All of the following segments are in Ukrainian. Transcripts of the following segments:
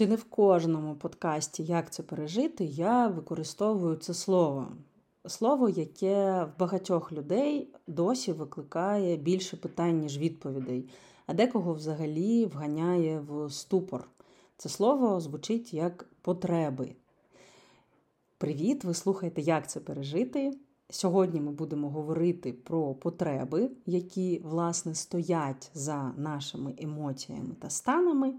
Чи не в кожному подкасті Як це пережити, я використовую це слово. Слово, яке в багатьох людей досі викликає більше питань, ніж відповідей, а декого взагалі вганяє в ступор. Це слово звучить як потреби. Привіт! Ви слухаєте, як це пережити. Сьогодні ми будемо говорити про потреби, які, власне, стоять за нашими емоціями та станами.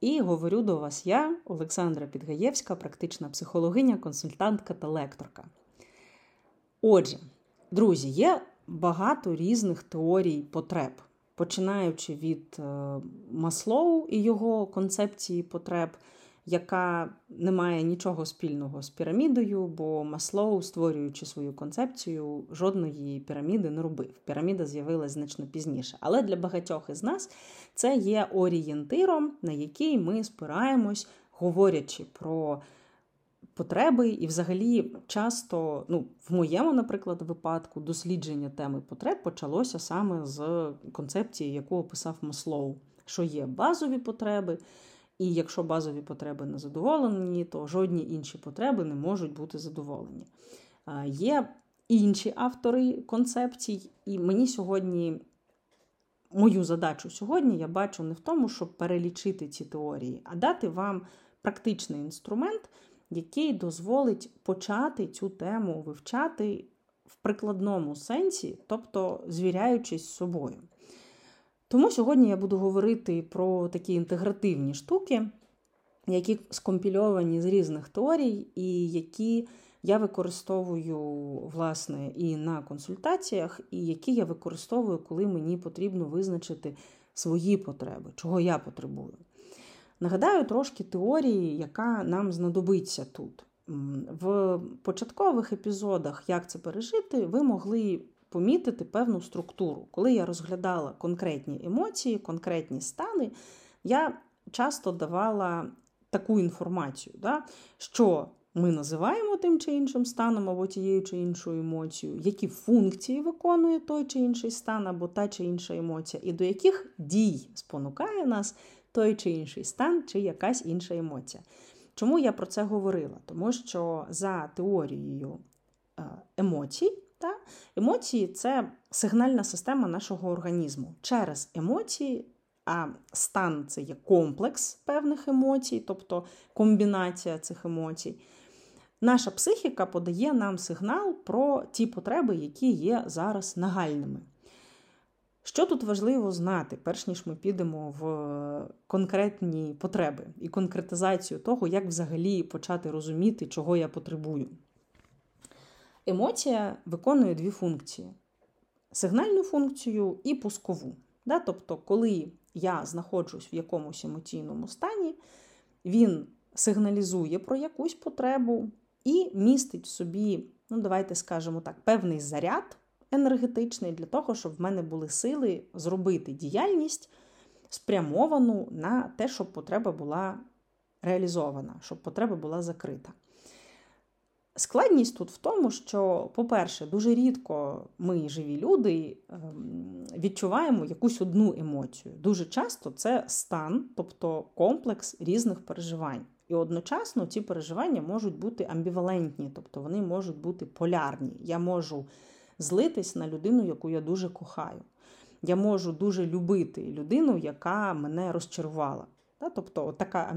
І говорю до вас я, Олександра Підгаєвська, практична психологиня, консультантка та лекторка. Отже, друзі, є багато різних теорій потреб, починаючи від е, Маслоу і його концепції потреб, яка не має нічого спільного з пірамідою, бо Маслоу, створюючи свою концепцію, жодної піраміди не робив. Піраміда з'явилася значно пізніше. Але для багатьох із нас це є орієнтиром, на який ми спираємось, говорячи про. Потреби, і, взагалі, часто, ну, в моєму, наприклад, випадку, дослідження теми потреб почалося саме з концепції, яку описав Маслоу, що є базові потреби, і якщо базові потреби не задоволені, то жодні інші потреби не можуть бути задоволені. Є інші автори концепцій, і мені сьогодні, мою задачу сьогодні я бачу не в тому, щоб перелічити ці теорії, а дати вам практичний інструмент, який дозволить почати цю тему вивчати в прикладному сенсі, тобто звіряючись з собою. Тому сьогодні я буду говорити про такі інтегративні штуки, які скомпільовані з різних теорій, і які я використовую власне, і на консультаціях, і які я використовую, коли мені потрібно визначити свої потреби, чого я потребую. Нагадаю трошки теорії, яка нам знадобиться тут. В початкових епізодах, як це пережити, ви могли помітити певну структуру. Коли я розглядала конкретні емоції, конкретні стани, я часто давала таку інформацію, да, що ми називаємо тим чи іншим станом або тією чи іншою емоцією, які функції виконує той чи інший стан або та чи інша емоція, і до яких дій спонукає нас той чи інший стан, чи якась інша емоція. Чому я про це говорила? Тому що за теорією е, емоцій, та, емоції це сигнальна система нашого організму. Через емоції, а стан це є комплекс певних емоцій, тобто комбінація цих емоцій. Наша психіка подає нам сигнал про ті потреби, які є зараз нагальними. Що тут важливо знати, перш ніж ми підемо в конкретні потреби і конкретизацію того, як взагалі почати розуміти, чого я потребую. Емоція виконує дві функції: сигнальну функцію і пускову. Да? Тобто, коли я знаходжусь в якомусь емоційному стані, він сигналізує про якусь потребу і містить в собі, ну, давайте скажемо так, певний заряд енергетичний для того, щоб в мене були сили зробити діяльність спрямовану на те, щоб потреба була реалізована, щоб потреба була закрита. Складність тут в тому, що, по-перше, дуже рідко ми, живі люди, ем, відчуваємо якусь одну емоцію. Дуже часто це стан, тобто комплекс різних переживань. І одночасно ці переживання можуть бути амбівалентні, тобто вони можуть бути полярні. Я можу злитись на людину, яку я дуже кохаю. Я можу дуже любити людину, яка мене розчарувала. Тобто така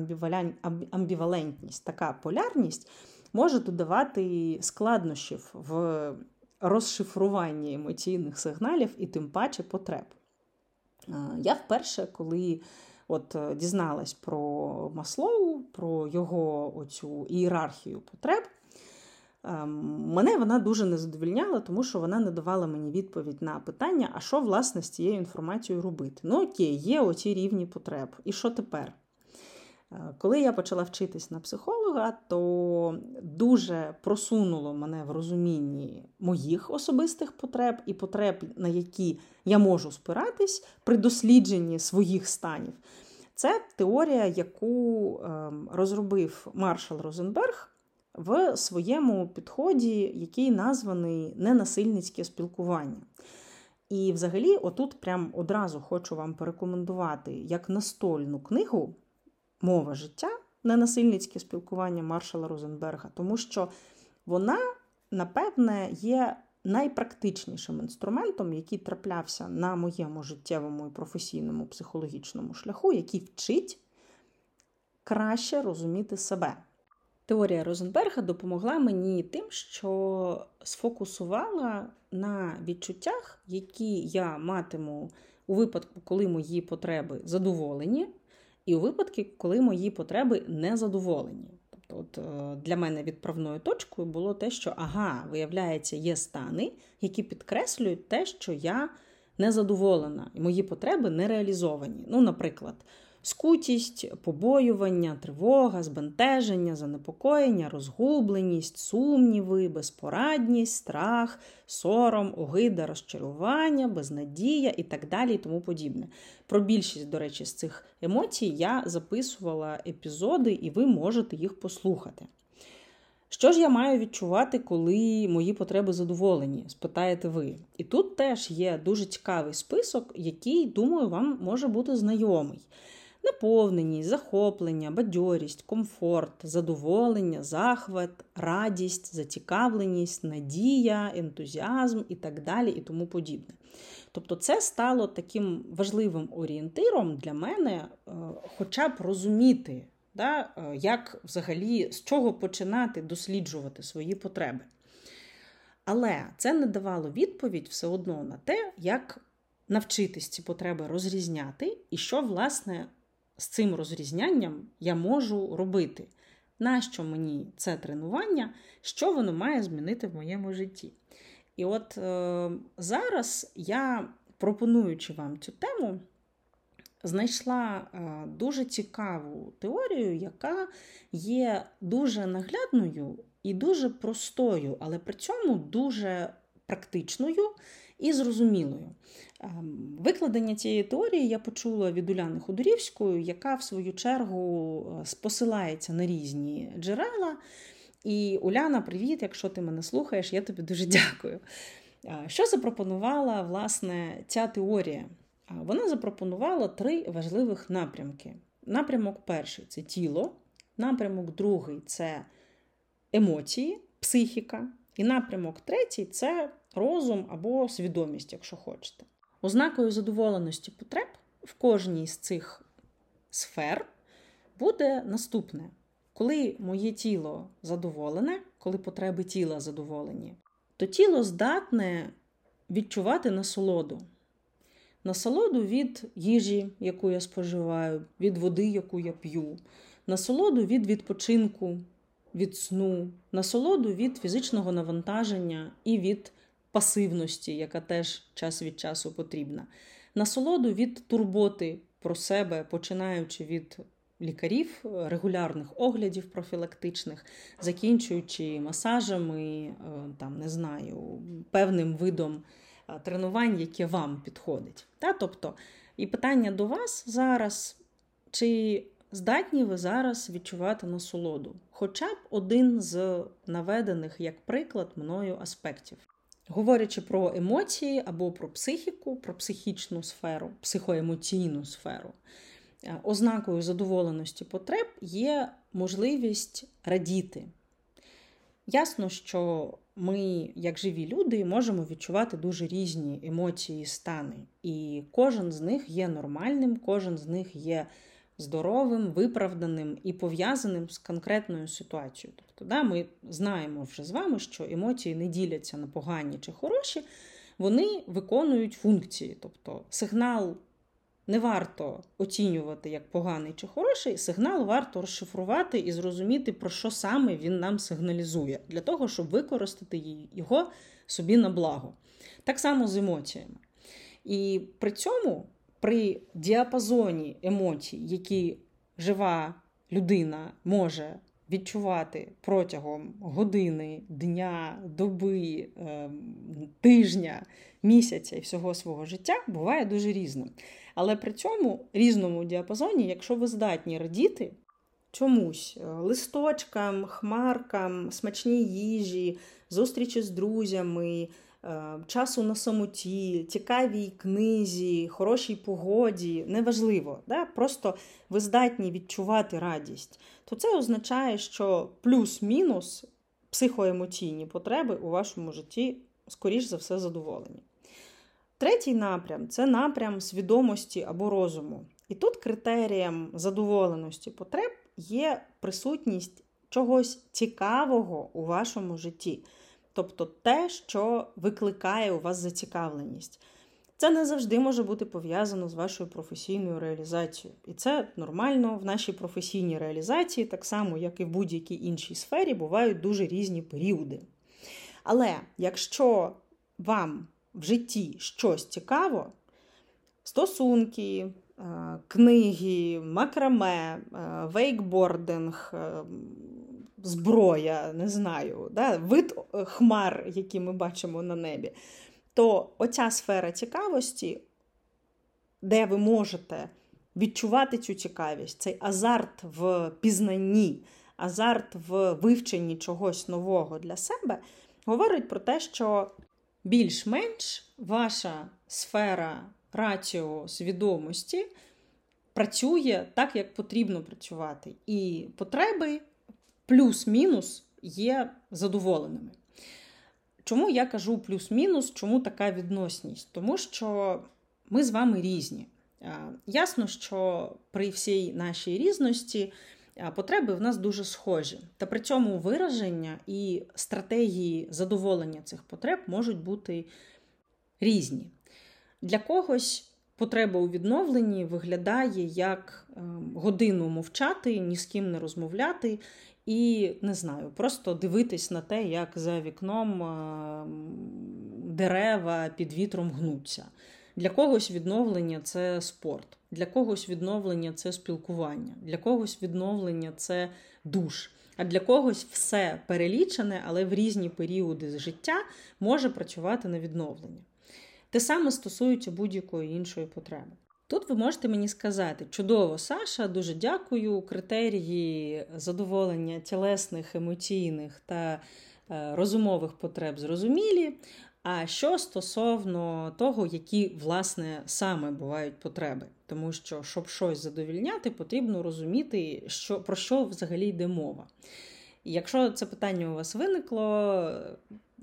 амбівалентність, така полярність може додавати складнощів в розшифруванні емоційних сигналів і тим паче потреб. Я вперше, коли от дізналась про Маслоу, про його оцю ієрархію потреб, ем, мене вона дуже не задовільняла, тому що вона не давала мені відповідь на питання, а що власне з цією інформацією робити. Ну окей, є оці рівні потреб. І що тепер? Коли я почала вчитись на психолога, то дуже просунуло мене в розумінні моїх особистих потреб і потреб, на які я можу спиратись при дослідженні своїх станів. Це теорія, яку ем, розробив Маршал Розенберг в своєму підході, який названий ненасильницьке спілкування. І, взагалі, отут прям одразу хочу вам порекомендувати як настольну книгу мова життя ненасильницьке спілкування Маршала Розенберга, тому що вона, напевне, є найпрактичнішим інструментом, який траплявся на моєму життєвому і професійному психологічному шляху, який вчить краще розуміти себе. Теорія Розенберга допомогла мені тим, що сфокусувала на відчуттях, які я матиму у випадку, коли мої потреби задоволені, і у випадки, коли мої потреби не задоволені. Тобто, от е, для мене відправною точкою було те, що ага, виявляється, є стани, які підкреслюють те, що я незадоволена, і мої потреби не реалізовані. Ну, наприклад скутість, побоювання, тривога, збентеження, занепокоєння, розгубленість, сумніви, безпорадність, страх, сором, огида, розчарування, безнадія і так далі, і тому подібне. Про більшість, до речі, з цих емоцій я записувала епізоди, і ви можете їх послухати. Що ж я маю відчувати, коли мої потреби задоволені? спитаєте ви. І тут теж є дуже цікавий список, який, думаю, вам може бути знайомий наповненість, захоплення, бадьорість, комфорт, задоволення, захват, радість, зацікавленість, надія, ентузіазм і так далі, і тому подібне. Тобто, це стало таким важливим орієнтиром для мене, е, хоча б розуміти, да, е, як взагалі з чого починати досліджувати свої потреби. Але це не давало відповідь все одно на те, як навчитись ці потреби розрізняти, і що, власне, з цим розрізнянням я можу робити. Нащо мені це тренування, що воно має змінити в моєму житті? І от е, зараз я, пропонуючи вам цю тему, знайшла е, дуже цікаву теорію, яка є дуже наглядною і дуже простою, але при цьому дуже практичною і зрозумілою. Ем, викладення цієї теорії я почула від Уляни Ходорівської, яка, в свою чергу, е, посилається на різні джерела. І Уляна, привіт, якщо ти мене слухаєш, я тобі дуже дякую. Що запропонувала власне ця теорія? Вона запропонувала три важливих напрямки. Напрямок перший це тіло, напрямок другий це емоції, психіка. І напрямок третій це розум або свідомість, якщо хочете. Ознакою задоволеності потреб в кожній з цих сфер буде наступне. Коли моє тіло задоволене, коли потреби тіла задоволені, то тіло здатне відчувати насолоду. Насолоду від їжі, яку я споживаю, від води, яку я п'ю, насолоду від відпочинку, від сну, насолоду від фізичного навантаження і від пасивності, яка теж час від часу потрібна, насолоду від турботи про себе, починаючи від лікарів, регулярних оглядів профілактичних, закінчуючи масажами, е, там, не знаю, певним видом е, тренувань, яке вам підходить. Та? Тобто, і питання до вас зараз, чи здатні ви зараз відчувати насолоду? Хоча б один з наведених як приклад мною аспектів. Говорячи про емоції або про психіку, про психічну сферу, психоемоційну сферу, е, ознакою задоволеності потреб є можливість радіти. Ясно, що ми, як живі люди, можемо відчувати дуже різні емоції стани. І кожен з них є нормальним, кожен з них є здоровим, виправданим і пов'язаним з конкретною ситуацією. Тобто, да, ми знаємо вже з вами, що емоції не діляться на погані чи хороші, вони виконують функції. Тобто сигнал не варто оцінювати як поганий чи хороший, сигнал варто розшифрувати і зрозуміти, про що саме він нам сигналізує, для того, щоб використати його собі на благо. Так само з емоціями. І при цьому при діапазоні емоцій, які жива людина може відчувати протягом години, дня, доби, ем, тижня, місяця і всього свого життя, буває дуже різним. Але при цьому різному діапазоні, якщо ви здатні радіти чомусь е, листочкам, хмаркам, смачній їжі, зустрічі з друзями, часу на самоті, цікавій книзі, хорошій погоді, неважливо, да? просто ви здатні відчувати радість, то це означає, що плюс-мінус психоемоційні потреби у вашому житті, скоріш за все, задоволені. Третій напрям це напрям свідомості або розуму. І тут критерієм задоволеності потреб є присутність чогось цікавого у вашому житті. Тобто те, що викликає у вас зацікавленість. Це не завжди може бути пов'язано з вашою професійною реалізацією. І це нормально в нашій професійній реалізації, так само, як і в будь-якій іншій сфері, бувають дуже різні періоди. Але якщо вам в житті щось цікаво, стосунки, е, книги, макраме, е, вейкбординг, е, зброя, не знаю, да, вид е, хмар, які ми бачимо на небі, то оця сфера цікавості, де ви можете відчувати цю цікавість, цей азарт в пізнанні, азарт в вивченні чогось нового для себе, говорить про те, що більш-менш ваша сфера раціо свідомості працює так, як потрібно працювати. І потреби плюс-мінус є задоволеними. Чому я кажу плюс-мінус, чому така відносність? Тому що ми з вами різні. Ясно, що при всій нашій різності потреби в нас дуже схожі. Та при цьому вираження і стратегії задоволення цих потреб можуть бути різні. Для когось потреба у відновленні виглядає як ем, годину мовчати, ні з ким не розмовляти і не знаю, просто дивитись на те, як за вікном е, дерева під вітром гнуться. Для когось відновлення це спорт, для когось відновлення це спілкування, для когось відновлення це душ. А для когось все перелічене, але в різні періоди життя може працювати на відновлення. Те саме стосується будь-якої іншої потреби. Тут ви можете мені сказати, чудово, Саша, дуже дякую. Критерії задоволення тілесних, емоційних та е, розумових потреб зрозумілі. А що стосовно того, які, власне, саме бувають потреби, тому що, щоб щось задовільняти, потрібно розуміти, що, про що взагалі йде мова. Якщо це питання у вас виникло,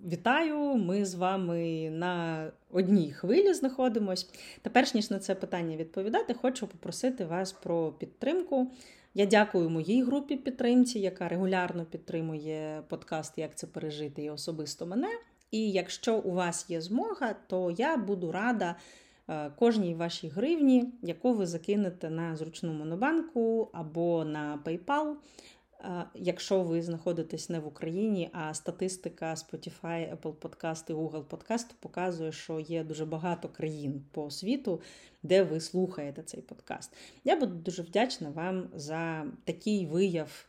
Вітаю! Ми з вами на одній хвилі знаходимось. Та перш ніж на це питання відповідати, хочу попросити вас про підтримку. Я дякую моїй групі підтримці, яка регулярно підтримує подкаст Як це пережити і особисто мене. І якщо у вас є змога, то я буду рада е, кожній вашій гривні, яку ви закинете на зручну монобанку або на PayPal. Якщо ви знаходитесь не в Україні, а статистика Spotify, Apple Podcast і Google Podcast показує, що є дуже багато країн по світу, де ви слухаєте цей подкаст. Я буду дуже вдячна вам за такий вияв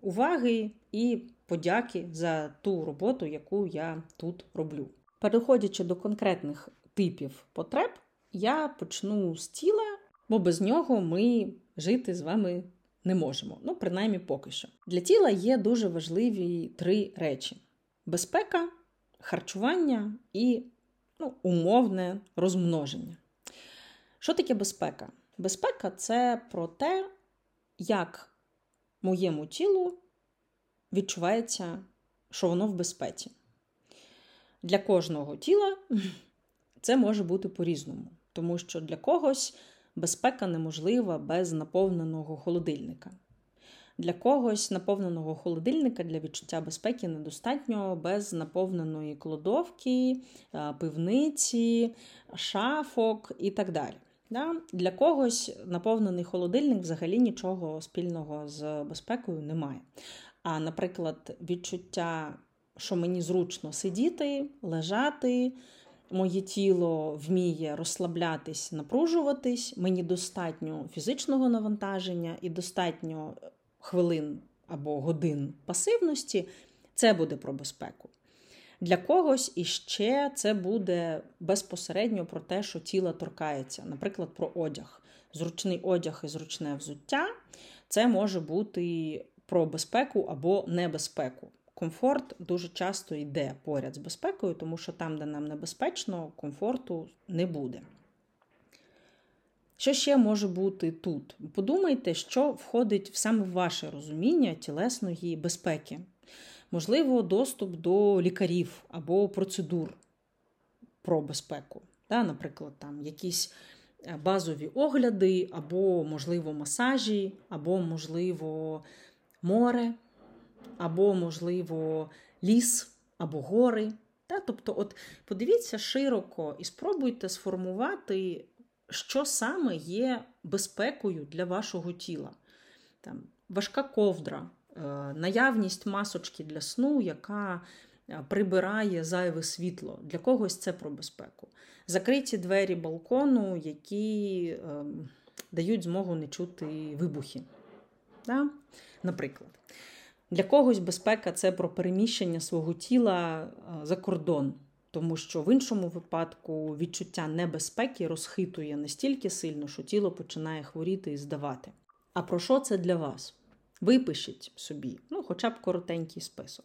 уваги і подяки за ту роботу, яку я тут роблю. Переходячи до конкретних типів потреб, я почну з тіла, бо без нього ми жити з вами не можемо. Ну, принаймні поки що. Для тіла є дуже важливі три речі: безпека, харчування і ну, умовне розмноження. Що таке безпека? Безпека це про те, як моєму тілу відчувається, що воно в безпеці. Для кожного тіла це може бути по-різному, тому що для когось безпека неможлива без наповненого холодильника. Для когось наповненого холодильника для відчуття безпеки недостатньо без наповненої кладовки, е, пивниці, шафок і так далі. Для когось наповнений холодильник взагалі нічого спільного з безпекою немає. А, наприклад, відчуття, що мені зручно сидіти, лежати, моє тіло вміє розслаблятись, напружуватись, мені достатньо фізичного навантаження і достатньо хвилин або годин пасивності, це буде про безпеку. Для когось іще це буде безпосередньо про те, що тіло торкається, наприклад, про одяг. Зручний одяг і зручне взуття це може бути про безпеку або небезпеку комфорт дуже часто йде поряд з безпекою, тому що там, де нам небезпечно, комфорту не буде. Що ще може бути тут? Подумайте, що входить в саме ваше розуміння тілесної безпеки. Можливо, доступ до лікарів або процедур про безпеку. Да, Наприклад, там якісь е, базові огляди, або, можливо, масажі, або, можливо, море, або, можливо, ліс, або гори. Да? Тобто, от подивіться широко і спробуйте сформувати, що саме є безпекою для вашого тіла. Там, Важка ковдра, е, наявність масочки для сну, яка е, прибирає зайве світло. Для когось це про безпеку. Закриті двері балкону, які ем, дають змогу не чути вибухи. Да? Наприклад. Для когось безпека це про переміщення свого тіла е, за кордон, тому що в іншому випадку відчуття небезпеки розхитує настільки сильно, що тіло починає хворіти і здавати. А про що це для вас? Випишіть собі, ну, хоча б коротенький список.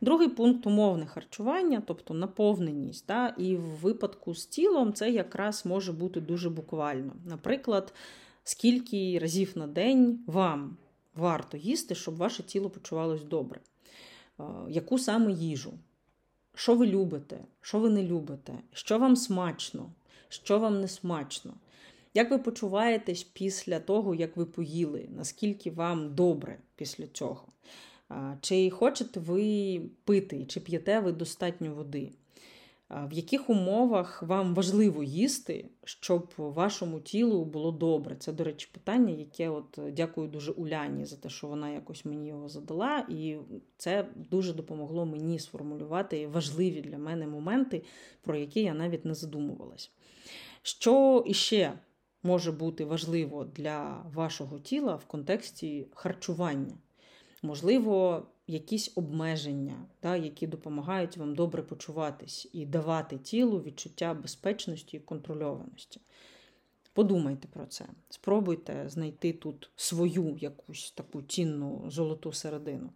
Другий пункт умовне харчування, тобто наповненість. Да? І в випадку з тілом це якраз може бути дуже буквально. Наприклад, скільки разів на день вам варто їсти, щоб ваше тіло почувалось добре. Яку саме їжу? Що ви любите, що ви не любите, що вам смачно, що вам не смачно? Як ви почуваєтесь після того, як ви поїли? Наскільки вам добре після цього? Чи хочете ви пити, чи п'єте ви достатньо води? В яких умовах вам важливо їсти, щоб вашому тілу було добре? Це, до речі, питання, яке от дякую дуже Уляні за те, що вона якось мені його задала, і це дуже допомогло мені сформулювати важливі для мене моменти, про які я навіть не задумувалась. Що іще може бути важливо для вашого тіла в контексті харчування? Можливо, якісь обмеження, да, які допомагають вам добре почуватись і давати тілу відчуття безпечності і контрольованості. Подумайте про це. Спробуйте знайти тут свою якусь таку цінну золоту середину.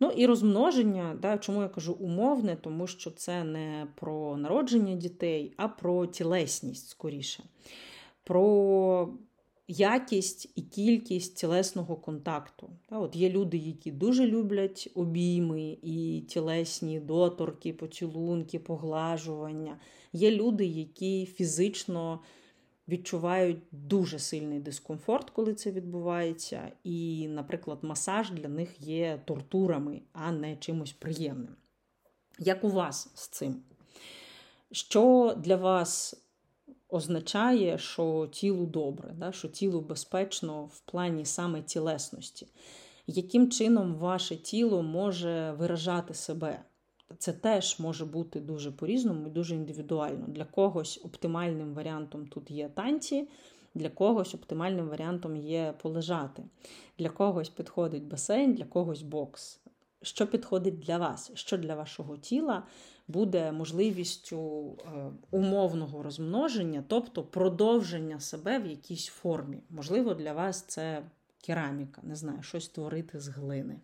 Ну і розмноження, да, чому я кажу умовне, тому що це не про народження дітей, а про тілесність скоріше. Про якість і кількість тілесного контакту. От Є люди, які дуже люблять обійми і тілесні доторки, поцілунки, поглажування. Є люди, які фізично відчувають дуже сильний дискомфорт, коли це відбувається. І, наприклад, масаж для них є тортурами, а не чимось приємним. Як у вас з цим? Що для вас означає, що тілу добре, да? що тілу безпечно в плані саме тілесності. Яким чином ваше тіло може виражати себе? Це теж може бути дуже по-різному і дуже індивідуально. Для когось оптимальним варіантом тут є танці, для когось оптимальним варіантом є полежати. Для когось підходить басейн, для когось бокс. Що підходить для вас, що для вашого тіла буде можливістю е, умовного розмноження, тобто продовження себе в якійсь формі. Можливо, для вас це кераміка, не знаю, щось творити з глини.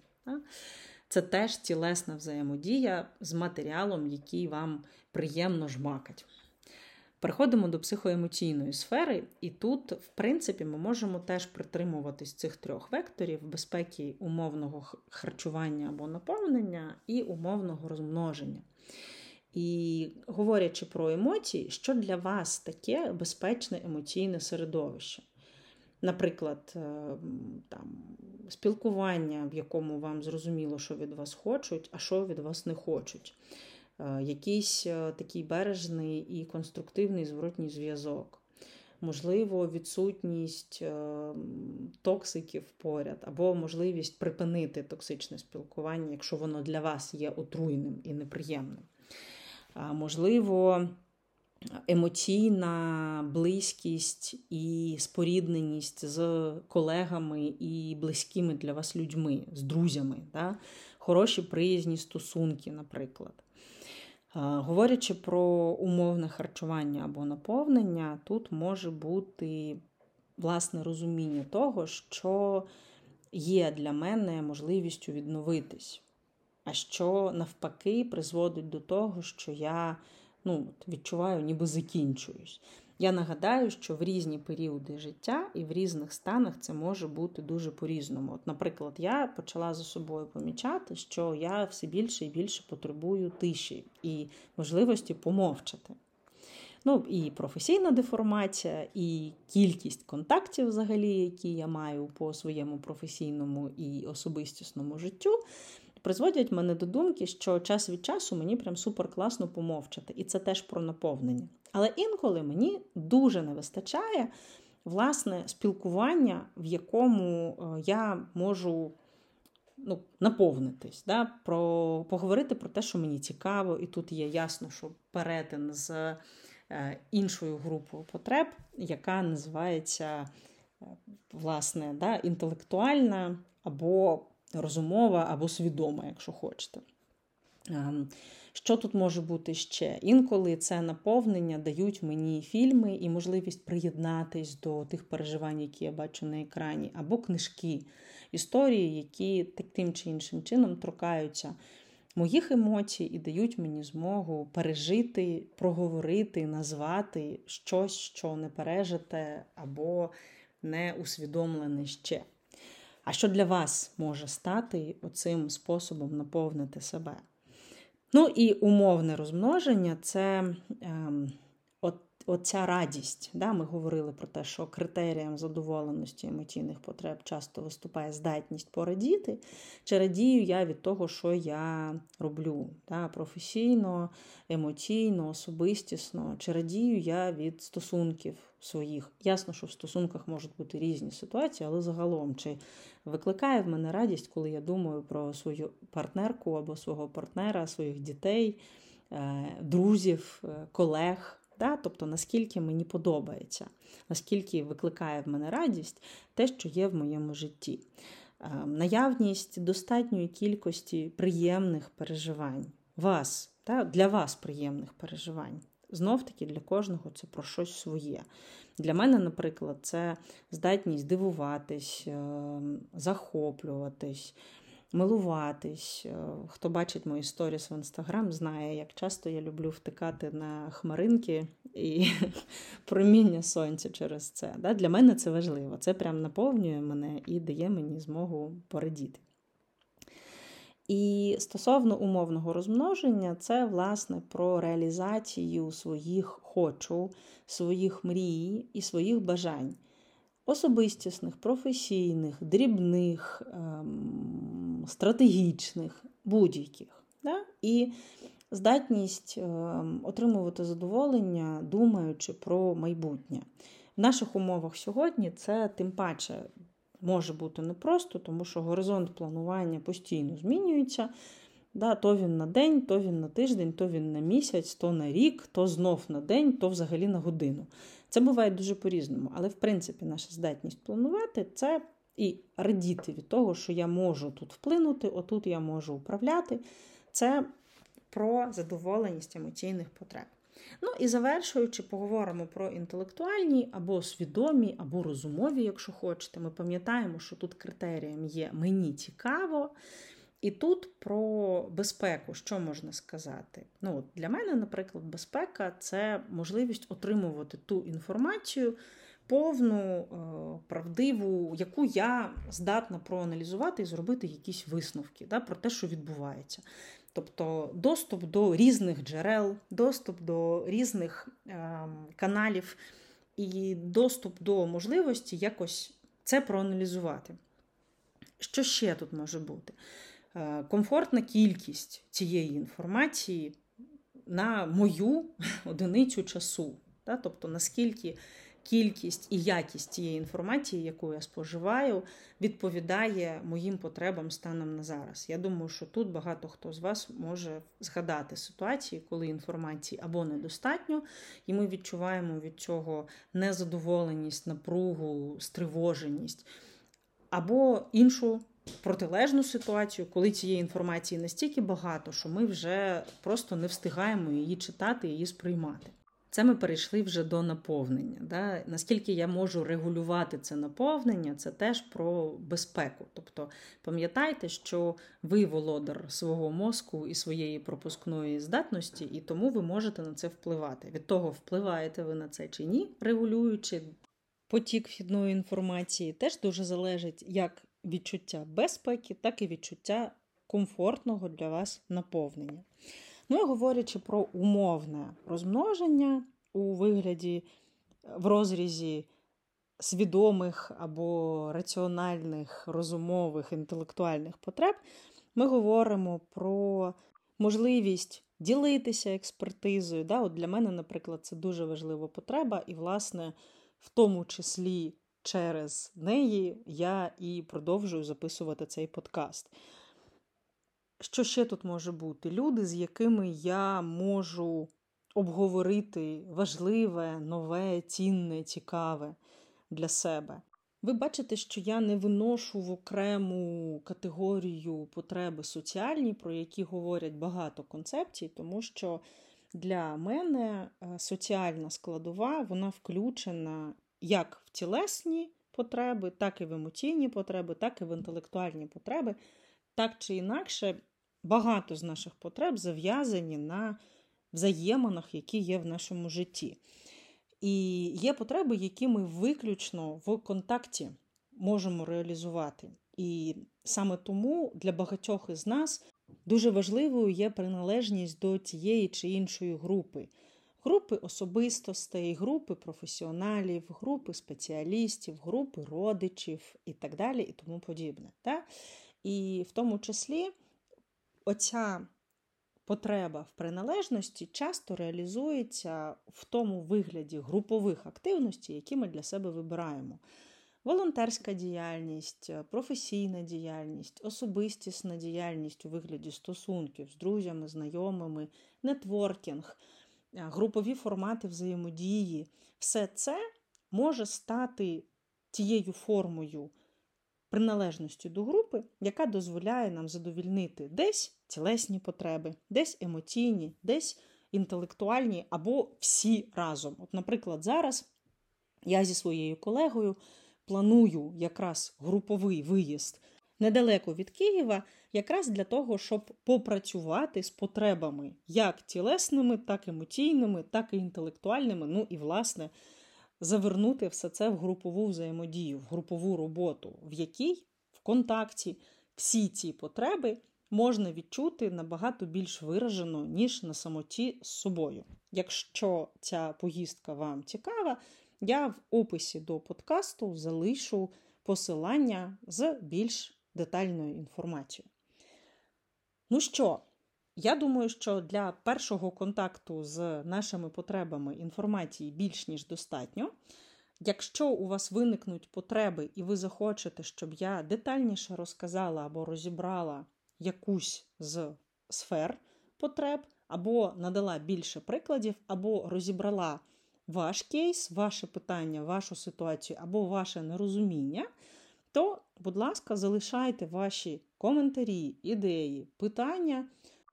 Це теж тілесна взаємодія з матеріалом, який вам приємно жмакать. Переходимо до психоемоційної сфери, і тут, в принципі, ми можемо теж притримуватись цих трьох векторів: безпеки умовного харчування або наповнення і умовного розмноження. І говорячи про емоції, що для вас таке безпечне емоційне середовище? Наприклад, е, там, спілкування, в якому вам зрозуміло, що від вас хочуть, а що від вас не хочуть. Е, якийсь е, такий бережний і конструктивний зворотній зв'язок. Можливо, відсутність токсиків поряд, або можливість припинити токсичне спілкування, якщо воно для вас є отруйним і неприємним можливо, емоційна близькість і спорідненість з колегами і близькими для вас людьми, з друзями, да? хороші приязні стосунки, наприклад. Говорячи про умовне харчування або наповнення, тут може бути власне розуміння того, що є для мене можливістю відновитись. а що навпаки призводить до того, що я ну, відчуваю, ніби закінчуюсь. Я нагадаю, що в різні періоди життя і в різних станах це може бути дуже по-різному. От, Наприклад, я почала за собою помічати, що я все більше і більше потребую тиші і можливості помовчати. Ну, і професійна деформація, і кількість контактів, взагалі, які я маю по своєму професійному і особистісному життю, призводять мене до думки, що час від часу мені прям супер класно помовчати, і це теж про наповнення. Але інколи мені дуже не вистачає власне спілкування, в якому е, я можу ну, наповнитись, да, про, поговорити про те, що мені цікаво, і тут є ясно, що перетин з е, іншою групою потреб, яка називається е, власне, да, інтелектуальна або розумова, або свідома, якщо хочете. Ем, що тут може бути ще? Інколи це наповнення дають мені фільми і можливість приєднатись до тих переживань, які я бачу на екрані, або книжки, історії, які тим чи іншим чином торкаються моїх емоцій і дають мені змогу пережити, проговорити, назвати щось, що не пережите або не усвідомлене ще. А що для вас може стати оцим способом наповнити себе? Ну і умовне розмноження це ем, от, оця радість. Да? Ми говорили про те, що критерієм задоволеності емоційних потреб часто виступає здатність порадіти. Чи радію я від того, що я роблю да? професійно, емоційно, особистісно, чи радію я від стосунків своїх. Ясно, що в стосунках можуть бути різні ситуації, але загалом чи викликає в мене радість, коли я думаю про свою партнерку або свого партнера, своїх дітей, е, друзів, е, колег. Да? Тобто, наскільки мені подобається, наскільки викликає в мене радість те, що є в моєму житті. Е, наявність достатньої кількості приємних переживань, вас, да? для вас приємних переживань. Знов таки для кожного це про щось своє. Для мене, наприклад, це здатність дивуватись, е, захоплюватись, милуватись. Е, хто бачить мої сторіс в інстаграм, знає, як часто я люблю втикати на хмаринки і проміння сонця через це. Для мене це важливо. Це прям наповнює мене і дає мені змогу порадіти. І стосовно умовного розмноження, це власне про реалізацію своїх хочу, своїх мрій і своїх бажань. Особистісних, професійних, дрібних, ем, стратегічних, будь-яких. Да? І здатність ем, отримувати задоволення, думаючи про майбутнє. В наших умовах сьогодні це тим паче може бути непросто, тому що горизонт планування постійно змінюється. Да, То він на день, то він на тиждень, то він на місяць, то на рік, то знов на день, то взагалі на годину. Це буває дуже по-різному. Але, в принципі, наша здатність планувати це і радіти від того, що я можу тут вплинути, отут я можу управляти. Це про задоволеність емоційних потреб. Ну і завершуючи, поговоримо про інтелектуальні або свідомі, або розумові, якщо хочете. Ми пам'ятаємо, що тут критерієм є мені цікаво. І тут про безпеку, що можна сказати? Ну, Для мене, наприклад, безпека це можливість отримувати ту інформацію повну, е, правдиву, яку я здатна проаналізувати і зробити якісь висновки да, про те, що відбувається. Тобто доступ до різних джерел, доступ до різних е, каналів і доступ до можливості якось це проаналізувати. Що ще тут може бути? Е, комфортна кількість цієї інформації на мою одиницю часу. Тобто, наскільки кількість і якість цієї інформації, яку я споживаю, відповідає моїм потребам станом на зараз. Я думаю, що тут багато хто з вас може згадати ситуації, коли інформації або недостатньо, і ми відчуваємо від цього незадоволеність, напругу, стривоженість, або іншу. Протилежну ситуацію, коли цієї інформації настільки багато, що ми вже просто не встигаємо її читати, її сприймати. Це ми перейшли вже до наповнення. Да? Наскільки я можу регулювати це наповнення, це теж про безпеку. Тобто пам'ятайте, що ви володар свого мозку і своєї пропускної здатності, і тому ви можете на це впливати. Від того, впливаєте ви на це чи ні, регулюючи потік вхідної інформації, теж дуже залежить як відчуття безпеки, так і відчуття комфортного для вас наповнення. Ну і говорячи про умовне розмноження у вигляді в розрізі свідомих або раціональних, розумових, інтелектуальних потреб, ми говоримо про можливість ділитися експертизою. Да? От Для мене, наприклад, це дуже важлива потреба, і, власне, в тому числі через неї я і продовжую записувати цей подкаст. Що ще тут може бути? Люди, з якими я можу обговорити важливе, нове, цінне, цікаве для себе. Ви бачите, що я не виношу в окрему категорію потреби соціальні, про які говорять багато концепцій, тому що для мене е, соціальна складова вона включена як в тілесні потреби, так і в емоційні потреби, так і в інтелектуальні потреби. Так чи інакше, багато з наших потреб зав'язані на взаєминах, які є в нашому житті. І є потреби, які ми виключно в контакті можемо реалізувати. І саме тому для багатьох із нас дуже важливою є приналежність до тієї чи іншої групи. Групи особистостей, групи професіоналів, групи спеціалістів, групи родичів і так далі, і тому подібне. Так? І в тому числі оця потреба в приналежності часто реалізується в тому вигляді групових активностей, які ми для себе вибираємо. Волонтерська діяльність, професійна діяльність, особистісна діяльність у вигляді стосунків з друзями, знайомими, нетворкінг, групові формати взаємодії все це може стати тією формою приналежності до групи, яка дозволяє нам задовільнити десь тілесні потреби, десь емоційні, десь інтелектуальні або всі разом. От, наприклад, зараз я зі своєю колегою планую якраз груповий виїзд недалеко від Києва, якраз для того, щоб попрацювати з потребами як тілесними, так і емоційними, так і інтелектуальними. Ну і, власне, завернути все це в групову взаємодію, в групову роботу, в якій в контакті всі ці потреби можна відчути набагато більш виражено, ніж на самоті з собою. Якщо ця поїздка вам цікава, я в описі до подкасту залишу посилання з більш детальною інформацією. Ну що, я думаю, що для першого контакту з нашими потребами інформації більш ніж достатньо. Якщо у вас виникнуть потреби, і ви захочете, щоб я детальніше розказала або розібрала якусь з сфер потреб, або надала більше прикладів, або розібрала ваш кейс, ваше питання, вашу ситуацію, або ваше нерозуміння, то, будь ласка, залишайте ваші коментарі, ідеї, питання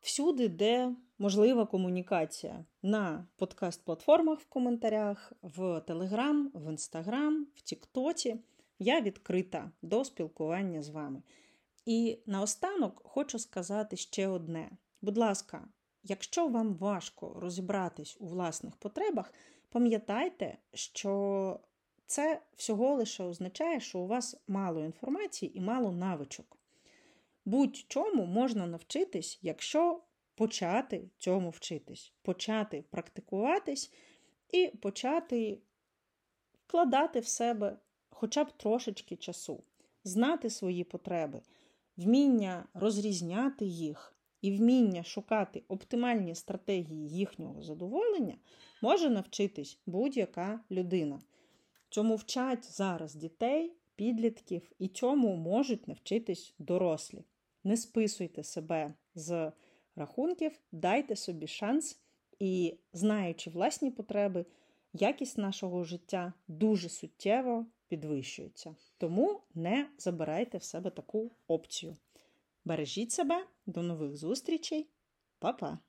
всюди, де можлива комунікація на подкаст-платформах в коментарях, в Телеграм, в Інстаграм, в Тіктоці. Я відкрита до спілкування з вами. І наостанок хочу сказати ще одне: будь ласка, якщо вам важко розібратись у власних потребах, пам'ятайте, що це всього лише означає, що у вас мало інформації і мало навичок. Будь-чому можна навчитись, якщо почати цьому вчитись, почати практикуватись і почати вкладати в себе хоча б трошечки часу, знати свої потреби, вміння розрізняти їх і вміння шукати оптимальні стратегії їхнього задоволення може навчитись будь-яка людина. Цьому вчать зараз дітей, підлітків і цьому можуть навчитись дорослі. Не списуйте себе з рахунків, дайте собі шанс і, знаючи власні потреби, якість нашого життя дуже суттєво підвищується. Тому не забирайте в себе таку опцію. Бережіть себе, до нових зустрічей, Па-па!